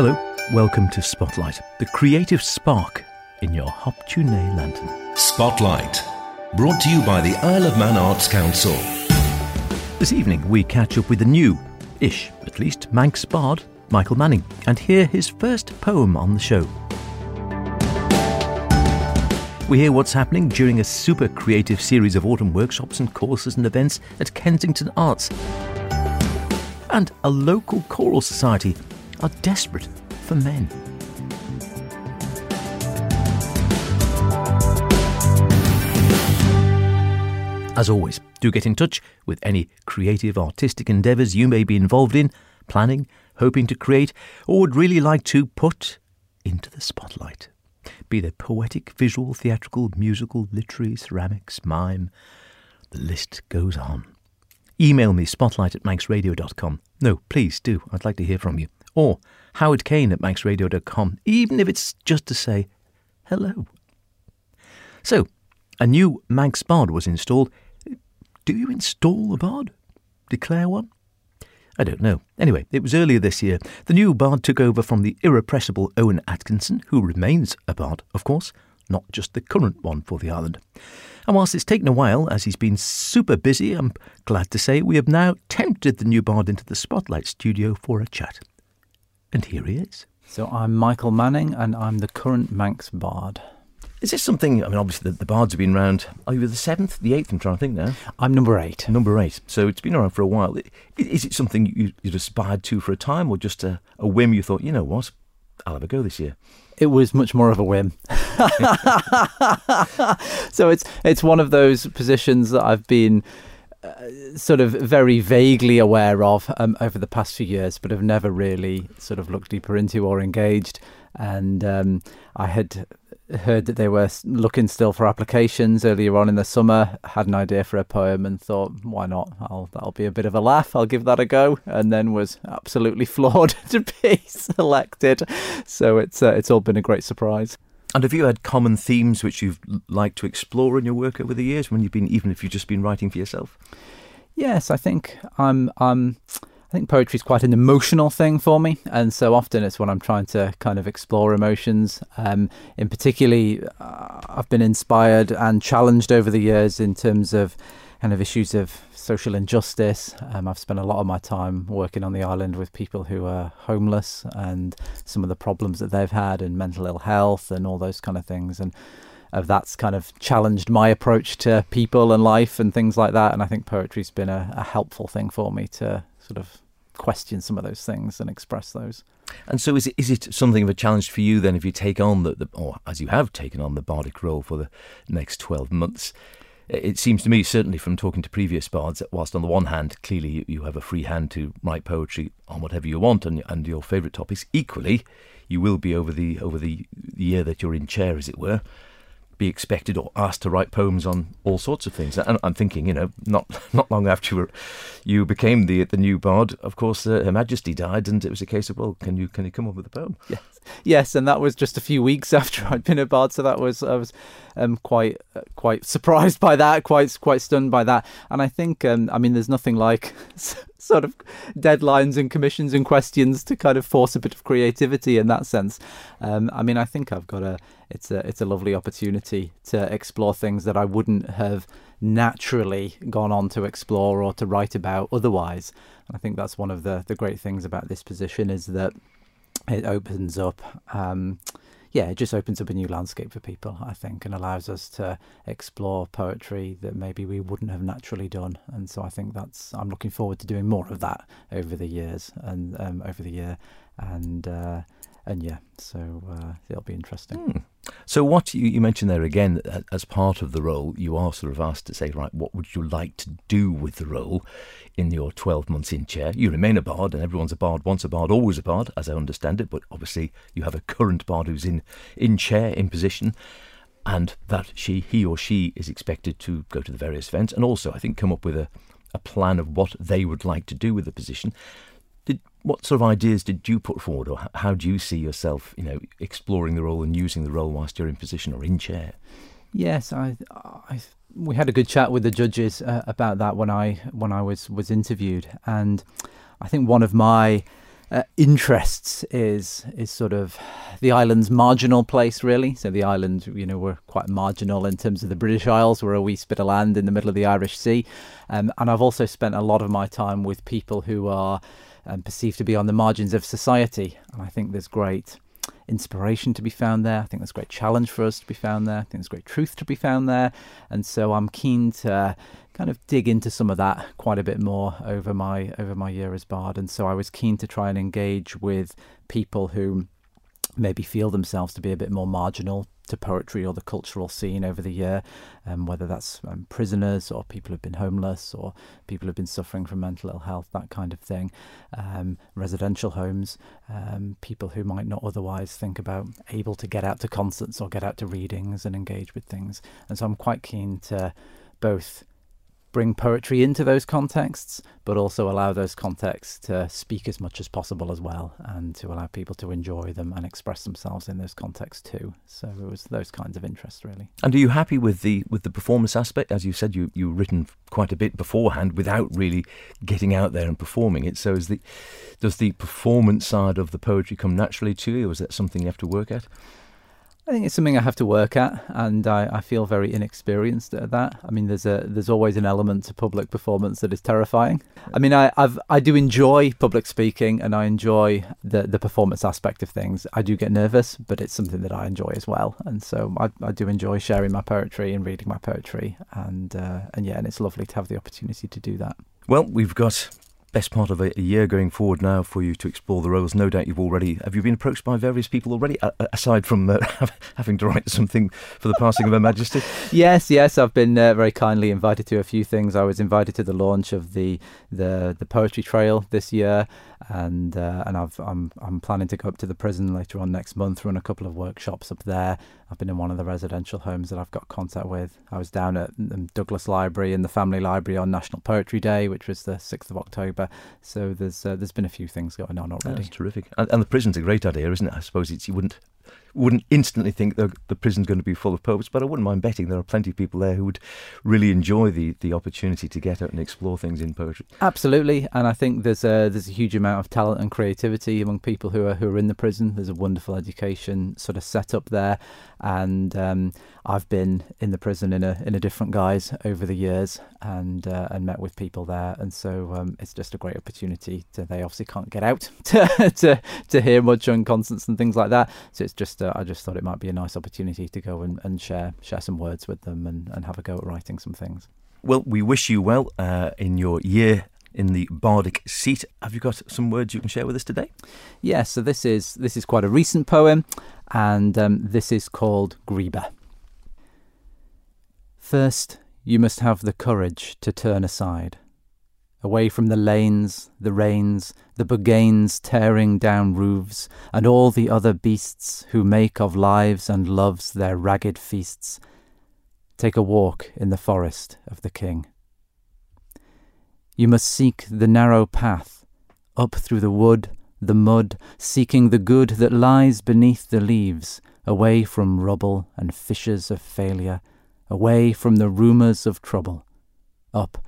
Hello, welcome to Spotlight, the creative spark in your Hop-tu-naa lantern. Spotlight, brought to you by the Isle of Man Arts Council. This evening we catch up with the new, ish at least, Manx bard, Michael Manning, and hear his first poem on the show. We hear what's happening during a super creative series of autumn workshops and courses and events at Kensington Arts. And a local choral society are desperate for men. As always, do get in touch with any creative artistic endeavours you may be involved in, planning, hoping to create, or would really like to put into the spotlight. Be they poetic, visual, theatrical, musical, literary, ceramics, mime. The list goes on. Email me spotlight at manxradio.com. No, please do. I'd like to hear from you. Or Howard Caine at manxradio.com, even if it's just to say hello. So, a new Manx Bard was installed do you install a bard? Declare one? I don't know. Anyway, it was earlier this year. The new bard took over from the irrepressible Owen Atkinson, who remains a bard, of course, not just the current one for the island. And whilst it's taken a while, as he's been super busy, I'm glad to say we have now tempted the new bard into the Spotlight studio for a chat. And here he is. So I'm Michael Manning, and I'm the current Manx bard. Is this something? I mean, obviously the, the bards have been around. Are you the seventh, the eighth? I'm trying to think now. I'm number eight. Number eight. So it's been around for a while. Is it something you, you'd aspired to for a time, or just a, a whim? You thought, you know what, I'll have a go this year. It was much more of a whim. so it's it's one of those positions that I've been sort of very vaguely aware of um, over the past few years, but have never really sort of looked deeper into or engaged. And um, I had heard that they were looking still for applications earlier on in the summer. Had an idea for a poem and thought, why not? I'll, that'll be a bit of a laugh. I'll give that a go. And then was absolutely floored to be selected. So it's uh, it's all been a great surprise. And have you had common themes which you've liked to explore in your work over the years when you've been, even if you've just been writing for yourself? Yes, I think I'm. I think poetry is quite an emotional thing for me, and so often it's when I'm trying to kind of explore emotions. Um, in particularly, uh, I've been inspired and challenged over the years in terms of kind of issues of social injustice. Um, I've spent a lot of my time working on the island with people who are homeless and some of the problems that they've had, and mental ill health, and all those kind of things, and of that's kind of challenged my approach to people and life and things like that. And I think poetry's been a, a helpful thing for me to sort of question some of those things and express those. And so, is it is it something of a challenge for you then if you take on the, the or as you have taken on the bardic role for the next twelve months? It seems to me, certainly from talking to previous bards, that whilst on the one hand, clearly you have a free hand to write poetry on whatever you want and, and your favourite topics, equally, you will be over the over the year that you're in chair, as it were, be expected or asked to write poems on all sorts of things. And I'm thinking, you know, not not long after you, were, you became the the new bard, of course, uh, Her Majesty died, and it was a case of, well, can you can you come up with a poem? Yes, yes, and that was just a few weeks after I'd been a bard, so that was I was um, quite uh, quite surprised by that, quite quite stunned by that, and I think, um, I mean, there's nothing like sort of deadlines and commissions and questions to kind of force a bit of creativity in that sense. Um, I mean, I think I've got a it's a it's a lovely opportunity to explore things that I wouldn't have naturally gone on to explore or to write about otherwise. And I think that's one of the the great things about this position is that it opens up. Um, yeah, it just opens up a new landscape for people, I think, and allows us to explore poetry that maybe we wouldn't have naturally done. And so I think that's I'm looking forward to doing more of that over the years and um, over the year, and uh, and yeah, so uh, it'll be interesting. Hmm. So, what you, you, mentioned there again, as part of the role, you are sort of asked to say, right, what would you like to do with the role in your 12 months in chair? You remain a bard, and everyone's a bard, once a bard, always a bard, as I understand it, but obviously you have a current bard who's in, in chair, in position, and that she, he or she is expected to go to the various events, and also, I think, come up with a, a plan of what they would like to do with the position. Did, what sort of ideas did you put forward, or how do you see yourself, you know, exploring the role and using the role whilst you're in position or in chair? Yes, I, I we had a good chat with the judges uh, about that when I when I was was interviewed, and I think one of my uh, interests is is sort of the island's marginal place, really. So the island, you know, we're quite marginal in terms of the British Isles. We're a wee spit of land in the middle of the Irish Sea, um, and I've also spent a lot of my time with people who are um, perceived to be on the margins of society, and I think there's great inspiration to be found there. I think there's great challenge for us to be found there. I think there's great truth to be found there. And so I'm keen to kind of dig into some of that quite a bit more over my over my year as bard. And so I was keen to try and engage with people who maybe feel themselves to be a bit more marginal to poetry or the cultural scene over the year, um, whether that's um, prisoners or people who've been homeless or people who've been suffering from mental ill health, that kind of thing, um, residential homes, um, people who might not otherwise think about able to get out to concerts or get out to readings and engage with things. And so I'm quite keen to both bring poetry into those contexts, but also allow those contexts to speak as much as possible as well, and to allow people to enjoy them and express themselves in those contexts too. So it was those kinds of interests really. And are you happy with the with the performance aspect? As you said, you you written quite a bit beforehand without really getting out there and performing it. So is the does the performance side of the poetry come naturally to you, or is that something you have to work at? I think it's something I have to work at, and I, I, feel very inexperienced at that. I mean, there's a there's always an element to public performance that is terrifying. I mean, I I've, I do enjoy public speaking, and I enjoy the the performance aspect of things. I do get nervous, but it's something that I enjoy as well, and so I, I do enjoy sharing my poetry and reading my poetry, and uh, and yeah, and it's lovely to have the opportunity to do that. Well, we've got best part of a, year going forward now for you to explore the roles. No doubt you've already have you been approached by various people already, uh, aside from uh, having to write something for the passing of Her Majesty. yes, yes, I've been uh, very kindly invited to a few things. I was invited to the launch of the the, the poetry trail this year, and uh, and I've, I'm I'm planning to go up to the prison later on next month, run a couple of workshops up there. I've been in one of the residential homes that I've got contact with. I was down at um, Douglas Library in the Family Library on National Poetry Day, which was the sixth of October. So there's uh, there's been a few things going on already. That's terrific. And, and the prison's a great idea, isn't it? I suppose it's you wouldn't wouldn't instantly think the, the prison's going to be full of poets, but I wouldn't mind betting there are plenty of people there who would really enjoy the, the opportunity to get out and explore things in poetry. Absolutely, and I think there's a there's a huge amount of talent and creativity among people who are who are in the prison. There's a wonderful education sort of set up there, and um, I've been in the prison in a in a different guise over the years, and uh, and met with people there, and so um, it's just a great opportunity. To, they obviously can't get out to, to to hear much on concerts and things like that, so it's just uh, I just thought it might be a nice opportunity to go and, and share share some words with them and, and have a go at writing some things. Well, we wish you well uh, in your year in the bardic seat. Have you got some words you can share with us today? Yes. Yeah, so this is this is quite a recent poem, and um, this is called Greeba. First, you must have the courage to turn aside away from the lanes, the rains, the bugganes tearing down roofs, and all the other beasts who make of lives and loves their ragged feasts. Take a walk in the forest of the king. You must seek the narrow path, up through the wood, the mud, seeking the good that lies beneath the leaves, away from rubble and fissures of failure, away from the rumours of trouble, up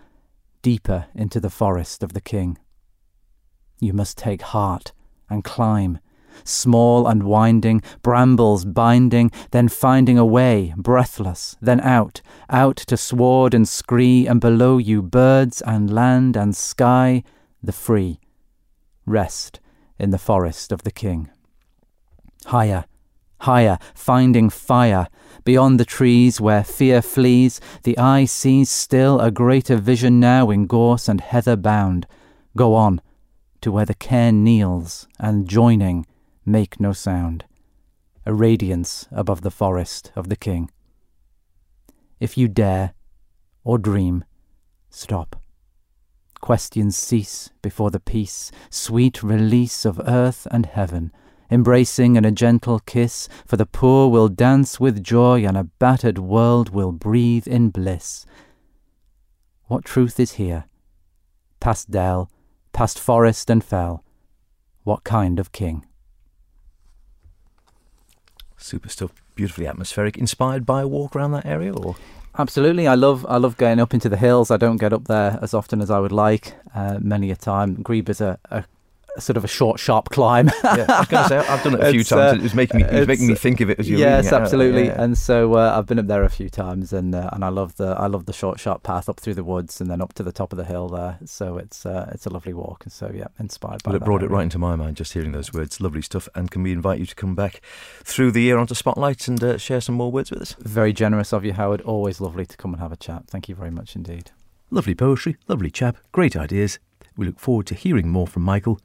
deeper into the forest of the king. You must take heart and climb, small and winding, brambles binding, then finding a way, breathless, then out, out to sward and scree, and below you birds and land and sky, the free. Rest in the forest of the king. Higher, higher, finding fire, Beyond the trees where fear flees, the eye sees still a greater vision now in gorse and heather bound. Go on to where the cairn kneels, and joining, make no sound. A radiance above the forest of the king. If you dare, or dream, stop. Questions cease before the peace, sweet release of earth and heaven embracing and a gentle kiss, for the poor will dance with joy and a battered world will breathe in bliss. What truth is here? Past dell, past forest and fell, what kind of king? Super stuff, beautifully atmospheric. Inspired by a walk around that area, or Absolutely, I love I love going up into the hills. I don't get up there as often as I would like. Uh, many a time, Greeb is a, a sort of a short, sharp climb. yeah, I was going to say I've done it a few It's, times. uh, it was making me it was making me think of it as you yes, reading it out. absolutely. Yeah. And so uh, I've been up there a few times, and uh, and I love the I love the short, sharp path up through the woods and then up to the top of the hill there. So it's uh, it's a lovely walk, and so yeah, inspired by Well, it that brought it right into my mind just hearing those words. Lovely stuff. And can we invite you to come back through the year onto Spotlight and uh, share some more words with us? Very generous of you, Howard. Always lovely to come and have a chat. Thank you very much indeed. Lovely poetry, lovely chap, great ideas. We look forward to hearing more from Michael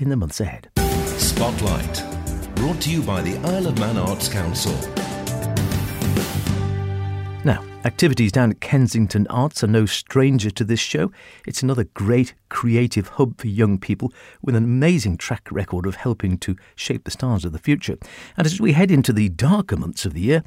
in the months ahead. Spotlight. Brought to you by the Isle of Man Arts Council. Now, activities down at Kensington Arts are no stranger to this show. It's another great creative hub for young people with an amazing track record of helping to shape the stars of the future. And as we head into the darker months of the year,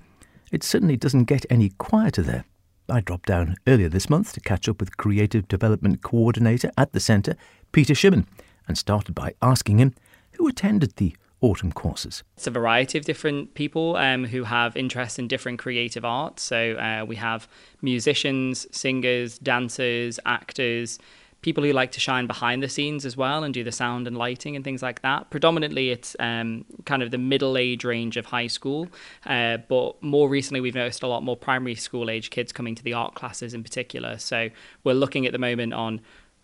it certainly doesn't get any quieter there. I dropped down earlier this month to catch up with Creative Development Coordinator at the Centre, Peter Shimmin, and started by asking him who attended the autumn courses. It's a variety of different people um, who have interest in different creative arts. So uh, we have musicians, singers, dancers, actors, people who like to shine behind the scenes as well and do the sound and lighting and things like that. Predominantly, it's um, kind of the middle age range of high school, uh, but more recently, we've noticed a lot more primary school age kids coming to the art classes in particular. So we're looking at the moment on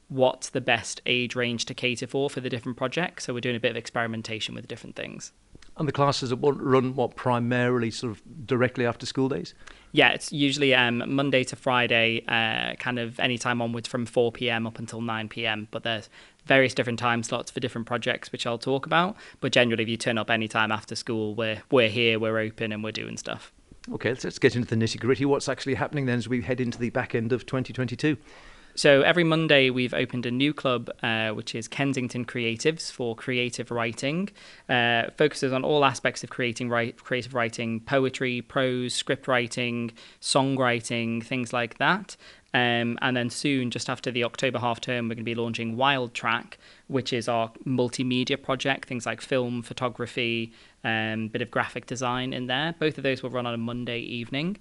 what's the best age range to cater for for the different projects. So we're doing a bit of experimentation with different things. And the classes are run what primarily sort of directly after school days? Yeah, it's usually um, Monday to Friday, uh, kind of any time onwards from 4 p.m. up until 9 p.m. But there's various different time slots for different projects, which I'll talk about. But generally, if you turn up any time after school, we're we're here, we're open, and we're doing stuff. Okay, let's, let's get into the nitty gritty. What's actually happening then as we head into the back end of 2022? So every Monday we've opened a new club, uh, which is Kensington Creatives for creative writing. Uh, focuses on all aspects of creating creative writing, poetry, prose, script writing, songwriting, things like that. Um, and then soon, just after the October half term, we're going to be launching Wild Track, which is our multimedia project, things like film, photography, um, a bit of graphic design in there. Both of those will run on a Monday evening.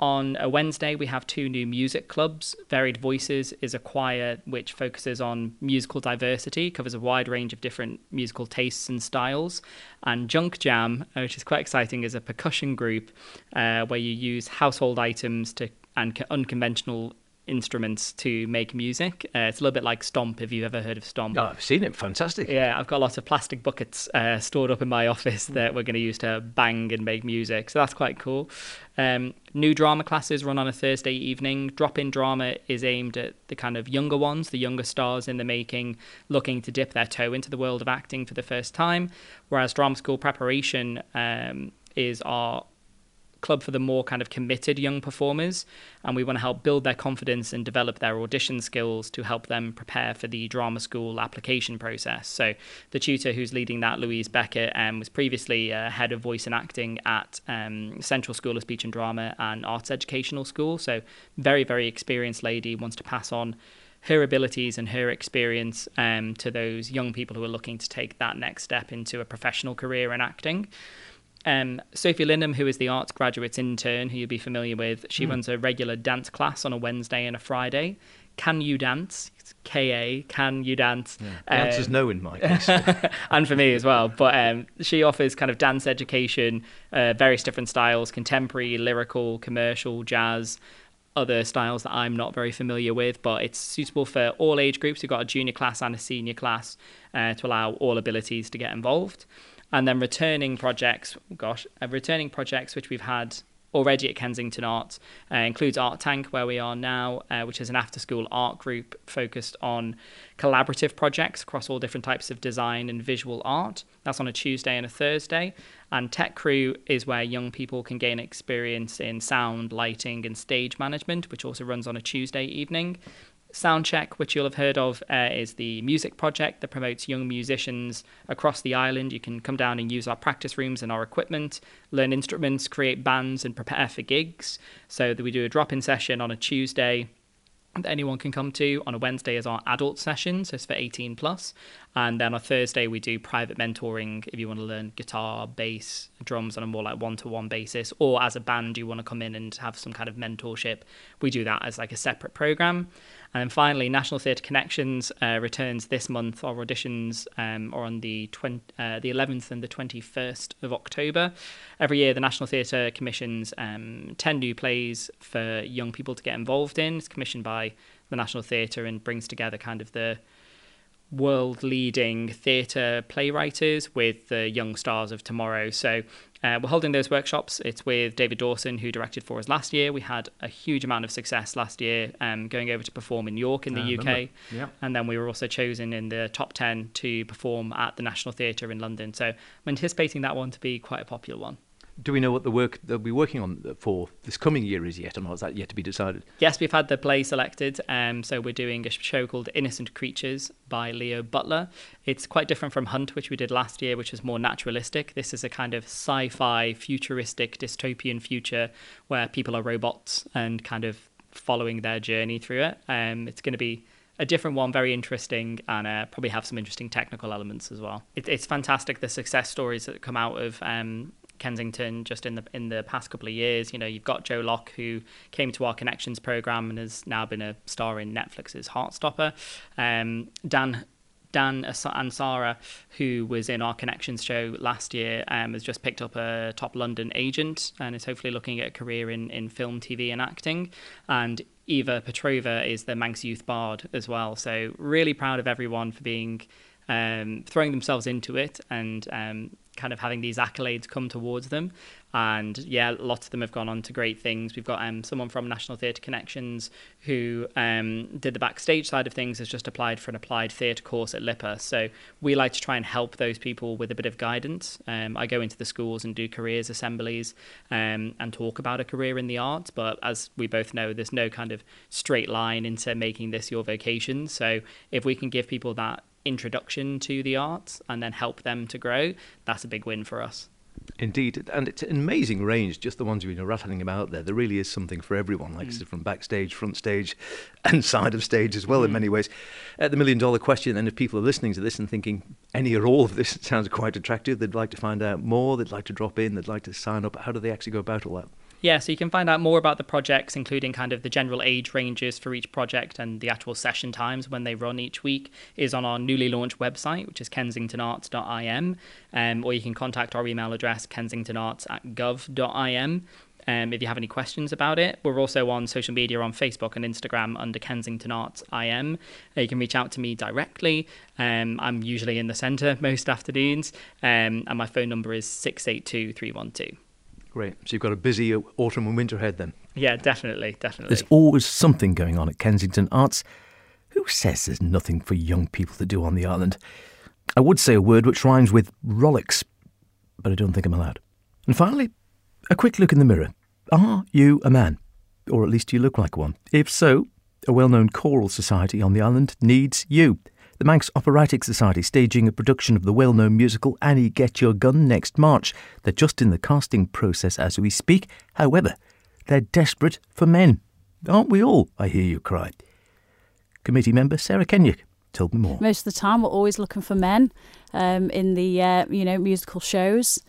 On a Wednesday, we have two new music clubs. Varied Voices is a choir which focuses on musical diversity, covers a wide range of different musical tastes and styles. And Junk Jam, uh, which is quite exciting, is a percussion group uh, where you use household items to and unconventional instruments to make music. Uh, it's a little bit like Stomp, if you've ever heard of Stomp. Oh, I've seen it. Fantastic. Yeah, I've got lots of plastic buckets uh, stored up in my office that we're going to use to bang and make music. So that's quite cool. Um, new drama classes run on a Thursday evening. Drop in drama is aimed at the kind of younger ones, the younger stars in the making, looking to dip their toe into the world of acting for the first time. Whereas drama school preparation um, is our club for the more kind of committed young performers and we want to help build their confidence and develop their audition skills to help them prepare for the drama school application process. So the tutor who's leading that louise beckett um, was previously uh, head of voice and acting at um, central school of speech and drama and arts educational school. So very very experienced lady wants to pass on her abilities and her experience um, to those young people who are looking to take that next step into a professional career in acting um, Sophie Lindham, who is the arts graduates intern, who you'll be familiar with, she runs a regular dance class on a Wednesday and a Friday. Can you dance? It's K-A, can you dance? The answer's Um, no in my case. and for me as well. But um, she offers kind of dance education, uh, various different styles contemporary, lyrical, commercial, jazz, other styles that I'm not very familiar with. But it's suitable for all age groups. We've got a junior class and a senior class uh, to allow all abilities to get involved. And then returning projects, gosh, uh, returning projects which we've had already at Kensington Arts uh, includes Art Tank, where we are now, uh, which is an after school art group focused on collaborative projects across all different types of design and visual art. That's on a Tuesday and a Thursday. And Tech Crew is where young people can gain experience in sound, lighting, and stage management, which also runs on a Tuesday evening. Soundcheck, which you'll have heard of, uh, is the music project that promotes young musicians across the island. You can come down and use our practice rooms and our equipment, learn instruments, create bands, and prepare for gigs. So that we do a drop-in session on a Tuesday that anyone can come to on a Wednesday is our adult session, so it's for 18 plus. And then on Thursday, we do private mentoring if you want to learn guitar, bass, drums on a more like one to one basis, or as a band, you want to come in and have some kind of mentorship. We do that as like a separate program. And then finally, National Theatre Connections uh, returns this month. Our auditions um, are on the 20, uh, the 11th and the 21st of October. Every year, the National Theatre commissions um, 10 new plays for young people to get involved in. It's commissioned by the National Theatre and brings together kind of the world leading theatre playwriters with the young stars of tomorrow. So uh, we're holding those workshops. It's with David Dawson, who directed for us last year. We had a huge amount of success last year um, going over to perform in York in the I UK. Yeah. And then we were also chosen in the top 10 to perform at the National Theatre in London. So I'm anticipating that one to be quite a popular one. Do we know what the work they'll be working on for this coming year is yet, or not? Is that yet to be decided? Yes, we've had the play selected. Um, so we're doing a show called Innocent Creatures by Leo Butler. It's quite different from Hunt, which we did last year, which is more naturalistic. This is a kind of sci-fi, futuristic, dystopian future where people are robots and kind of following their journey through it. Um, it's going to be a different one, very interesting, and uh, probably have some interesting technical elements as well. It, it's fantastic the success stories that come out of um, Kensington just in the in the past couple of years. You know, you've got Joe Locke who came to our Connections program and has now been a star in Netflix's Heartstopper. Um, Dan Dan Ansara, who was in our Connections show last year, um, has just picked up a top London agent and is hopefully looking at a career in, in film, TV, and acting. And Eva Petrova is the Manx Youth Bard as well. So, really proud of everyone for being um, throwing themselves into it and um, kind of having these accolades come towards them. And yeah, lots of them have gone on to great things. We've got um, someone from National Theatre Connections who um, did the backstage side of things, has just applied for an applied theatre course at LIPA. So we like to try and help those people with a bit of guidance. Um, I go into the schools and do careers assemblies um, and talk about a career in the arts. But as we both know, there's no kind of straight line into making this your vocation. So if we can give people that introduction to the arts and then help them to grow, that's a big win for us. Indeed, and it's an amazing range. Just the ones you've been rattling about there. There really is something for everyone, like mm. from backstage, front stage, and side of stage as well. Mm. In many ways, uh, the million dollar question. And if people are listening to this and thinking any or all of this sounds quite attractive, they'd like to find out more. They'd like to drop in. They'd like to sign up. How do they actually go about all that? Yeah, so you can find out more about the projects, including kind of the general age ranges for each project and the actual session times when they run each week, is on our newly launched website, which is kensingtonarts.im, um, or you can contact our email address, kensingtonarts at gov.im. Um, if you have any questions about it, we're also on social media on Facebook and Instagram under Kensington Arts IM. Uh, you can reach out to me directly. Um, I'm usually in the centre most afternoons, um, and my phone number is 682 312. Great. So you've got a busy autumn and winter ahead then. Yeah, definitely, definitely. There's always something going on at Kensington Arts. Who says there's nothing for young people to do on the island? I would say a word which rhymes with rollicks, but I don't think I'm allowed. And finally, a quick look in the mirror. Are you a man? Or at least you look like one. If so, a well known choral society on the island needs you the Manx Operatic Society staging a production of the well known musical Annie Get Your Gun next March. They're just in the casting process as we speak. However, they're desperate for men. Aren't we all? I hear you cry. Committee member Sarah Kenyuk told me more. Most of the time, we're always looking for men um, in the uh, you know musical shows.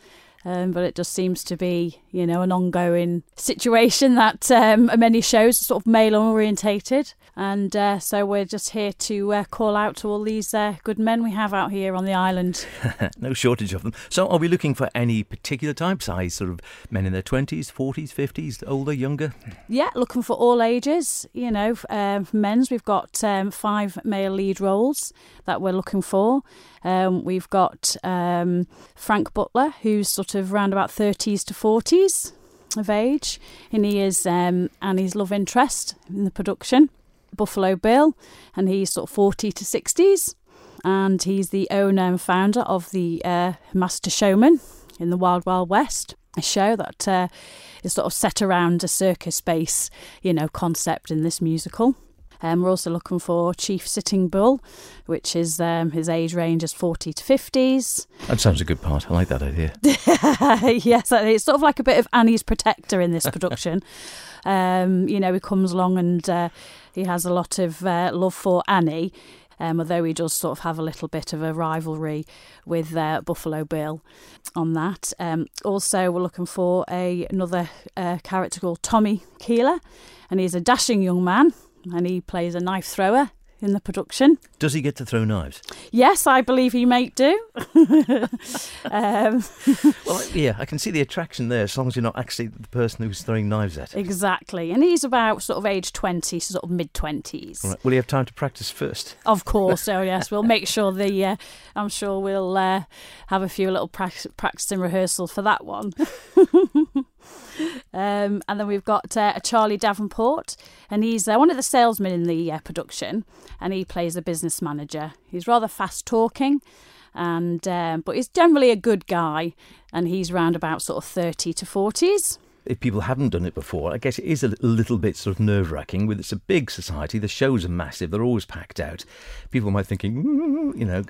Um, but it just seems to be, you know, an ongoing situation that um, many shows are sort of male orientated. And uh, so we're just here to uh, call out to all these uh, good men we have out here on the island. no shortage of them. So are we looking for any particular type size, sort of men in their 20s, 40s, 50s, older, younger? Yeah, looking for all ages. You know, um, men's, we've got um, five male lead roles that we're looking for. Um, we've got um, Frank Butler, who's sort of around about 30s to 40s of age, and he is um, Annie's love interest in the production. Buffalo Bill, and he's sort of 40 to 60s. And he's the owner and founder of the uh, Master Showman in the Wild Wild West, a show that uh, is sort of set around a circus space, you know, concept in this musical. Um, we're also looking for Chief Sitting Bull, which is um, his age range is 40 to 50s. That sounds a good part. I like that idea. yes, it's sort of like a bit of Annie's protector in this production. um, you know, he comes along and uh, he has a lot of uh, love for Annie. Um, although he does sort of have a little bit of a rivalry with uh, Buffalo Bill on that. Um, also, we're looking for a another uh, character called Tommy Keeler, and he's a dashing young man, and he plays a knife thrower in the production. Does he get to throw knives? Yes, I believe he may do. um, Well, yeah, I can see the attraction there as long as you're not actually the person who's throwing knives at. exactly, and he's about sort of age twenty, sort of mid twenties. Right. Will he have time to practice first? Of course, oh yes, we'll make sure the. Uh, I'm sure we'll uh, have a few little prac- practice and rehearsal for that one. um, and then we've got uh, Charlie Davenport, and he's uh, one of the salesmen in the uh, production, and he plays a business manager. He's rather fast talking, and um, but he's generally a good guy, and he's round about sort of thirty to forties. If people haven't done it before, I guess it is a little bit sort of nerve wracking. With it's a big society, the shows are massive, they're always packed out. People might thinking, "Mm," you know,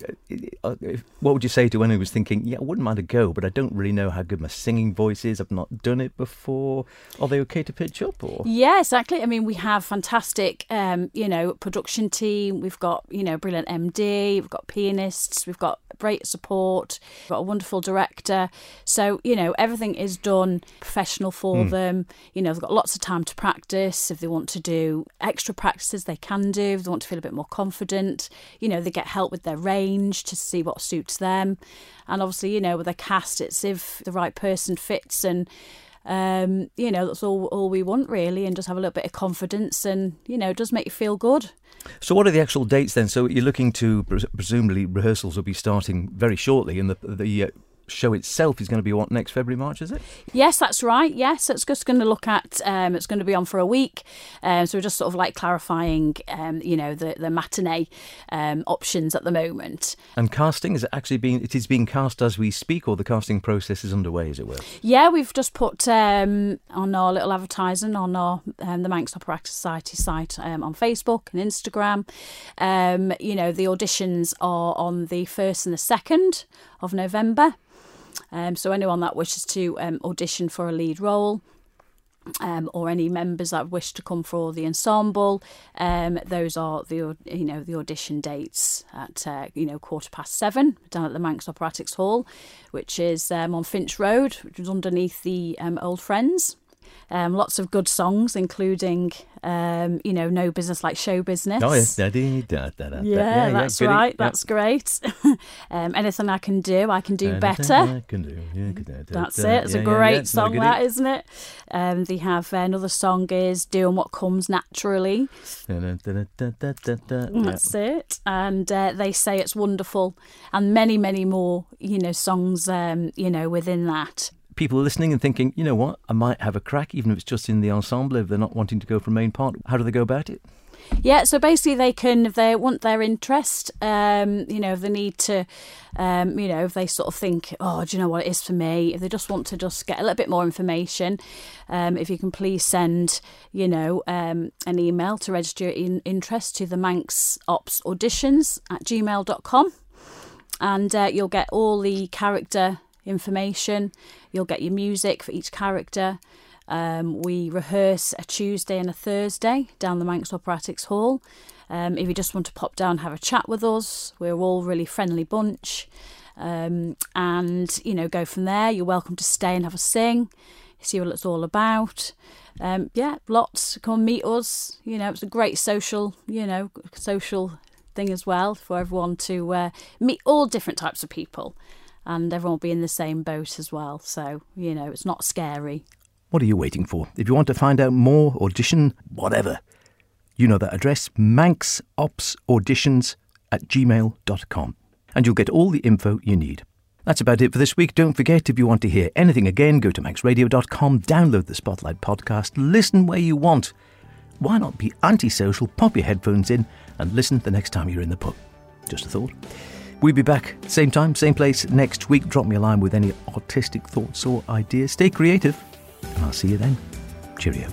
uh, what would you say to anyone who was thinking, yeah, I wouldn't mind a go, but I don't really know how good my singing voice is. I've not done it before. Are they okay to pitch up or? Yeah, exactly. I mean, we have fantastic, um, you know, production team. We've got, you know, brilliant MD. We've got pianists. We've got great support. We've got a wonderful director. So, you know, everything is done professional for them. You know, they've got lots of time to practice. If they want to do extra practices, they can do. If they want to feel a bit more confident, you know, they get help with their range to see what suits them. And obviously, you know, with a cast, it's if the right person fits and um, you know, that's all all we want really, and just have a little bit of confidence, and you know, it does make you feel good. So, what are the actual dates then? So, you're looking to presumably rehearsals will be starting very shortly, and the the uh, show itself is going to be what next February, March, is it? Yes, that's right. Yes, it's just going to look at. Um, it's going to be on for a week, um, so we're just sort of like clarifying, um, you know, the the matinee um, options at the moment. And casting is it actually being it is being cast as we speak, or the casting process is underway, as it were. Yeah, we've just put um, on our little advertising on our um, the Manx Operatic Society site um, on Facebook and Instagram. Um, you know, the auditions are on the first and the second of November. Um, so anyone that wishes to um, audition for a lead role. Um, or any members that wish to come for the ensemble, um, those are the you know the audition dates at uh, you know quarter past seven down at the Manx Operatics Hall, which is um, on Finch Road, which is underneath the um, Old Friends. Um, lots of good songs, including um, you know No Business Like Show Business. Oh yes, Da-dee, da, da, da, da. Yeah, that's goody. right. Yeah. That's great. um, anything I can do, I can do da, better. I can do, yeah, da, da, That's it. It's Yeah, a great yeah, no song, that isn't it? Um, they have uh, another song is "Doing What Comes Naturally." Da, da, da, da, da, da, da. Yeah. That's it. And uh, they say it's wonderful, and many, many more. You know, songs. Um, you know, within that. People are listening and thinking, you know what, I might have a crack, even if it's just in the ensemble. If they're not wanting to go for main part, how do they go about it? Yeah, so basically they can, if they want their interest, um, you know, if they need to, um, you know, if they sort of think, oh, do you know what it is for me? If they just want to just get a little bit more information, um, if you can please send, you know, um, an email to register in- interest to the Manx Ops Auditions at gmail.com and uh, you'll get all the character information. You'll get your music for each character. Um, we rehearse a Tuesday and a Thursday down the Manx Operatics Hall. Um, if you just want to pop down, have a chat with us, we're all really friendly bunch. Um, and you know, go from there. You're welcome to stay and have a sing, see what it's all about. Um, yeah, lots. Come meet us. You know, it's a great social, you know, social thing as well for everyone to uh, meet all different types of people, and everyone will be in the same boat as well. So you know, it's not scary. What are you waiting for? If you want to find out more, audition, whatever, you know that address, manxopsauditions at gmail.com. And you'll get all the info you need. That's about it for this week. Don't forget, if you want to hear anything again, go to manxradio.com, download the Spotlight podcast, listen where you want. Why not be antisocial, pop your headphones in, and listen the next time you're in the pub? Just a thought. We'll be back same time, same place next week. Drop me a line with any artistic thoughts or ideas. Stay creative, and I'll see you then. Cheerio.